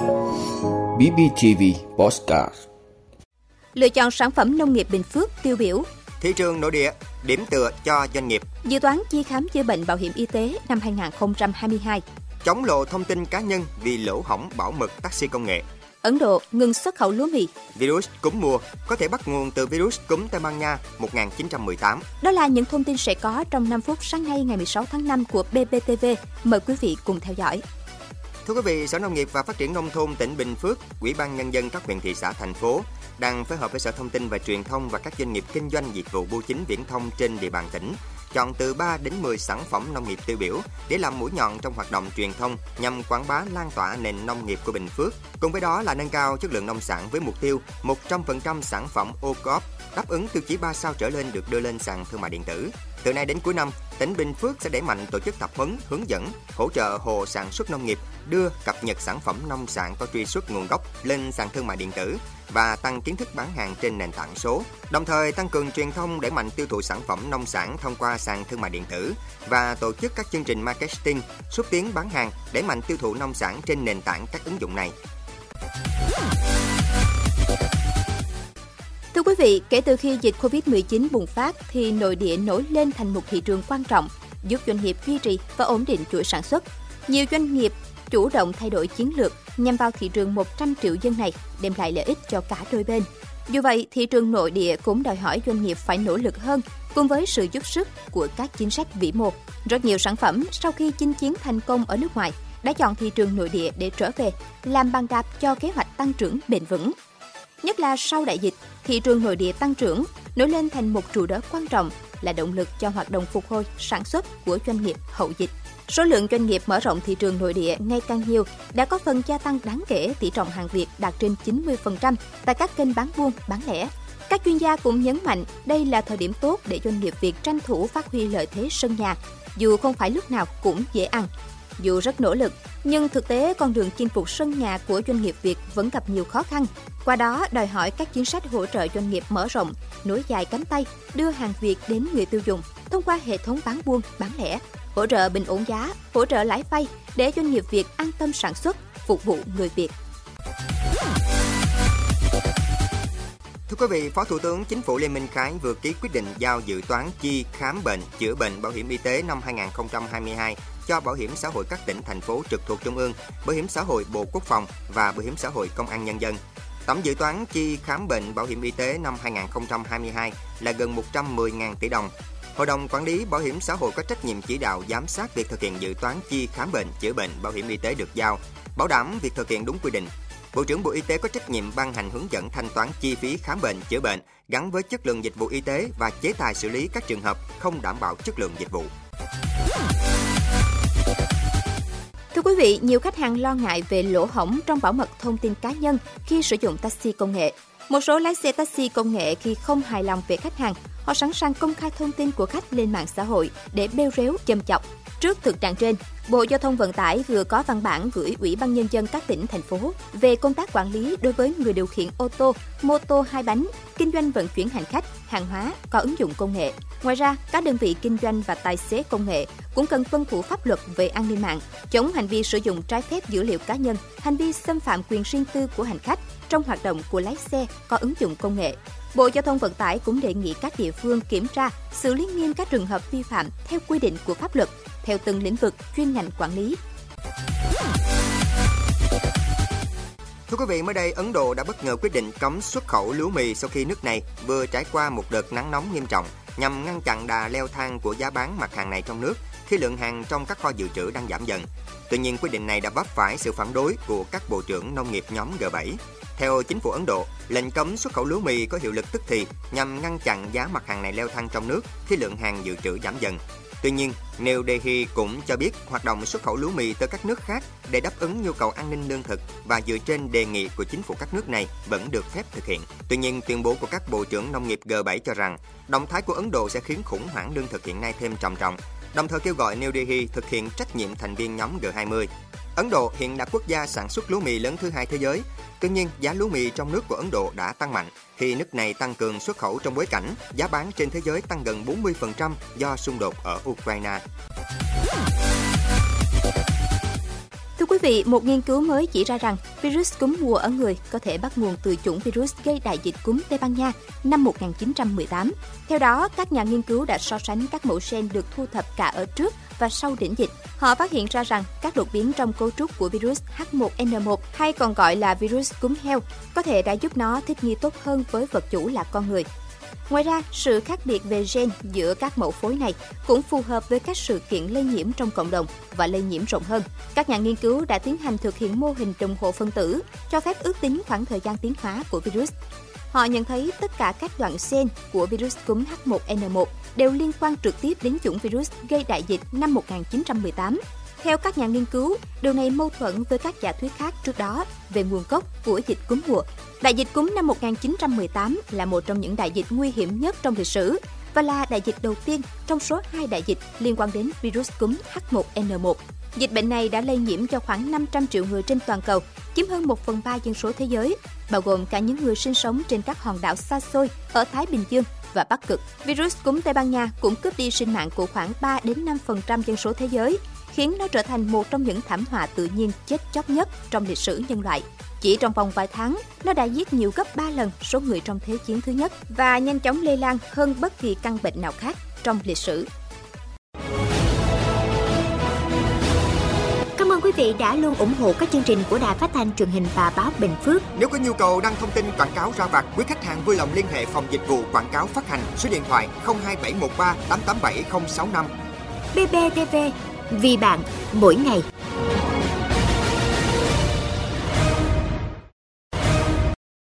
BBTV Postcard Lựa chọn sản phẩm nông nghiệp Bình Phước tiêu biểu Thị trường nội địa, điểm tựa cho doanh nghiệp Dự toán chi khám chữa bệnh bảo hiểm y tế năm 2022 Chống lộ thông tin cá nhân vì lỗ hỏng bảo mật taxi công nghệ Ấn Độ ngừng xuất khẩu lúa mì. Virus cúm mùa có thể bắt nguồn từ virus cúm Tây Ban Nha 1918. Đó là những thông tin sẽ có trong 5 phút sáng nay ngày 16 tháng 5 của BBTV. Mời quý vị cùng theo dõi. Thưa quý vị, Sở Nông nghiệp và Phát triển Nông thôn tỉnh Bình Phước, Ủy ban Nhân dân các huyện thị xã thành phố đang phối hợp với Sở Thông tin và Truyền thông và các doanh nghiệp kinh doanh dịch vụ bưu chính viễn thông trên địa bàn tỉnh chọn từ 3 đến 10 sản phẩm nông nghiệp tiêu biểu để làm mũi nhọn trong hoạt động truyền thông nhằm quảng bá lan tỏa nền nông nghiệp của Bình Phước. Cùng với đó là nâng cao chất lượng nông sản với mục tiêu 100% sản phẩm ô cóp đáp ứng tiêu chí 3 sao trở lên được đưa lên sàn thương mại điện tử. Từ nay đến cuối năm, tỉnh Bình Phước sẽ đẩy mạnh tổ chức tập huấn, hướng dẫn, hỗ trợ hộ sản xuất nông nghiệp đưa cập nhật sản phẩm nông sản có truy xuất nguồn gốc lên sàn thương mại điện tử và tăng kiến thức bán hàng trên nền tảng số, đồng thời tăng cường truyền thông để mạnh tiêu thụ sản phẩm nông sản thông qua sàn thương mại điện tử và tổ chức các chương trình marketing xúc tiến bán hàng để mạnh tiêu thụ nông sản trên nền tảng các ứng dụng này. Thưa quý vị, kể từ khi dịch Covid-19 bùng phát thì nội địa nổi lên thành một thị trường quan trọng, giúp doanh nghiệp duy trì và ổn định chuỗi sản xuất. Nhiều doanh nghiệp chủ động thay đổi chiến lược nhằm vào thị trường 100 triệu dân này, đem lại lợi ích cho cả đôi bên. Dù vậy, thị trường nội địa cũng đòi hỏi doanh nghiệp phải nỗ lực hơn cùng với sự giúp sức của các chính sách vĩ mô. Rất nhiều sản phẩm sau khi chinh chiến thành công ở nước ngoài đã chọn thị trường nội địa để trở về, làm bàn đạp cho kế hoạch tăng trưởng bền vững. Nhất là sau đại dịch, thị trường nội địa tăng trưởng nổi lên thành một trụ đỡ quan trọng là động lực cho hoạt động phục hồi sản xuất của doanh nghiệp hậu dịch. Số lượng doanh nghiệp mở rộng thị trường nội địa ngày càng nhiều đã có phần gia tăng đáng kể tỷ trọng hàng Việt đạt trên 90% tại các kênh bán buôn, bán lẻ. Các chuyên gia cũng nhấn mạnh đây là thời điểm tốt để doanh nghiệp Việt tranh thủ phát huy lợi thế sân nhà, dù không phải lúc nào cũng dễ ăn. Dù rất nỗ lực, nhưng thực tế con đường chinh phục sân nhà của doanh nghiệp Việt vẫn gặp nhiều khó khăn. Qua đó đòi hỏi các chính sách hỗ trợ doanh nghiệp mở rộng, nối dài cánh tay, đưa hàng Việt đến người tiêu dùng thông qua hệ thống bán buôn, bán lẻ, hỗ trợ bình ổn giá, hỗ trợ lãi vay để doanh nghiệp Việt an tâm sản xuất, phục vụ người Việt. Quý vị, Phó Thủ tướng Chính phủ Lê Minh Khái vừa ký quyết định giao dự toán chi khám bệnh, chữa bệnh bảo hiểm y tế năm 2022 cho Bảo hiểm xã hội các tỉnh, thành phố trực thuộc Trung ương, Bảo hiểm xã hội Bộ Quốc phòng và Bảo hiểm xã hội Công an Nhân dân. Tổng dự toán chi khám bệnh bảo hiểm y tế năm 2022 là gần 110.000 tỷ đồng. Hội đồng quản lý bảo hiểm xã hội có trách nhiệm chỉ đạo giám sát việc thực hiện dự toán chi khám bệnh, chữa bệnh bảo hiểm y tế được giao, bảo đảm việc thực hiện đúng quy định. Bộ trưởng Bộ Y tế có trách nhiệm ban hành hướng dẫn thanh toán chi phí khám bệnh, chữa bệnh gắn với chất lượng dịch vụ y tế và chế tài xử lý các trường hợp không đảm bảo chất lượng dịch vụ. Thưa quý vị, nhiều khách hàng lo ngại về lỗ hổng trong bảo mật thông tin cá nhân khi sử dụng taxi công nghệ. Một số lái xe taxi công nghệ khi không hài lòng về khách hàng, họ sẵn sàng công khai thông tin của khách lên mạng xã hội để bêu rếu châm chọc. Trước thực trạng trên, Bộ Giao thông Vận tải vừa có văn bản gửi Ủy ban Nhân dân các tỉnh, thành phố về công tác quản lý đối với người điều khiển ô tô, mô tô hai bánh, kinh doanh vận chuyển hành khách, hàng hóa có ứng dụng công nghệ. Ngoài ra, các đơn vị kinh doanh và tài xế công nghệ cũng cần tuân thủ pháp luật về an ninh mạng, chống hành vi sử dụng trái phép dữ liệu cá nhân, hành vi xâm phạm quyền riêng tư của hành khách trong hoạt động của lái xe có ứng dụng công nghệ. Bộ Giao thông Vận tải cũng đề nghị các địa phương kiểm tra, xử lý nghiêm các trường hợp vi phạm theo quy định của pháp luật, theo từng lĩnh vực chuyên ngành quản lý. Thưa quý vị, mới đây Ấn Độ đã bất ngờ quyết định cấm xuất khẩu lúa mì sau khi nước này vừa trải qua một đợt nắng nóng nghiêm trọng nhằm ngăn chặn đà leo thang của giá bán mặt hàng này trong nước khi lượng hàng trong các kho dự trữ đang giảm dần. Tuy nhiên, quyết định này đã vấp phải sự phản đối của các bộ trưởng nông nghiệp nhóm G7. Theo chính phủ Ấn Độ, lệnh cấm xuất khẩu lúa mì có hiệu lực tức thì nhằm ngăn chặn giá mặt hàng này leo thang trong nước khi lượng hàng dự trữ giảm dần. Tuy nhiên, New Delhi cũng cho biết hoạt động xuất khẩu lúa mì tới các nước khác để đáp ứng nhu cầu an ninh lương thực và dựa trên đề nghị của chính phủ các nước này vẫn được phép thực hiện. Tuy nhiên, tuyên bố của các bộ trưởng nông nghiệp G7 cho rằng động thái của Ấn Độ sẽ khiến khủng hoảng lương thực hiện nay thêm trầm trọng, đồng thời kêu gọi New Delhi thực hiện trách nhiệm thành viên nhóm G20. Ấn Độ hiện là quốc gia sản xuất lúa mì lớn thứ hai thế giới. Tuy nhiên, giá lúa mì trong nước của Ấn Độ đã tăng mạnh khi nước này tăng cường xuất khẩu trong bối cảnh giá bán trên thế giới tăng gần 40% do xung đột ở Ukraine quý vị, một nghiên cứu mới chỉ ra rằng virus cúm mùa ở người có thể bắt nguồn từ chủng virus gây đại dịch cúm Tây Ban Nha năm 1918. Theo đó, các nhà nghiên cứu đã so sánh các mẫu gen được thu thập cả ở trước và sau đỉnh dịch. Họ phát hiện ra rằng các đột biến trong cấu trúc của virus H1N1 hay còn gọi là virus cúm heo có thể đã giúp nó thích nghi tốt hơn với vật chủ là con người. Ngoài ra, sự khác biệt về gen giữa các mẫu phối này cũng phù hợp với các sự kiện lây nhiễm trong cộng đồng và lây nhiễm rộng hơn. Các nhà nghiên cứu đã tiến hành thực hiện mô hình đồng hồ phân tử, cho phép ước tính khoảng thời gian tiến hóa của virus. Họ nhận thấy tất cả các đoạn gen của virus cúm H1N1 đều liên quan trực tiếp đến chủng virus gây đại dịch năm 1918 theo các nhà nghiên cứu, điều này mâu thuẫn với các giả thuyết khác trước đó về nguồn gốc của dịch cúm mùa. Đại dịch cúm năm 1918 là một trong những đại dịch nguy hiểm nhất trong lịch sử và là đại dịch đầu tiên trong số hai đại dịch liên quan đến virus cúm H1N1. Dịch bệnh này đã lây nhiễm cho khoảng 500 triệu người trên toàn cầu, chiếm hơn 1 phần 3 dân số thế giới, bao gồm cả những người sinh sống trên các hòn đảo xa xôi ở Thái Bình Dương và Bắc Cực. Virus cúm Tây Ban Nha cũng cướp đi sinh mạng của khoảng 3 đến 5% dân số thế giới, khiến nó trở thành một trong những thảm họa tự nhiên chết chóc nhất trong lịch sử nhân loại. Chỉ trong vòng vài tháng, nó đã giết nhiều gấp 3 lần số người trong Thế chiến thứ nhất và nhanh chóng lây lan hơn bất kỳ căn bệnh nào khác trong lịch sử. Cảm ơn quý vị đã luôn ủng hộ các chương trình của Đài Phát thanh truyền hình và báo Bình Phước. Nếu có nhu cầu đăng thông tin quảng cáo ra vặt, quý khách hàng vui lòng liên hệ phòng dịch vụ quảng cáo phát hành số điện thoại 02713 887065. BBTV vì bạn mỗi ngày.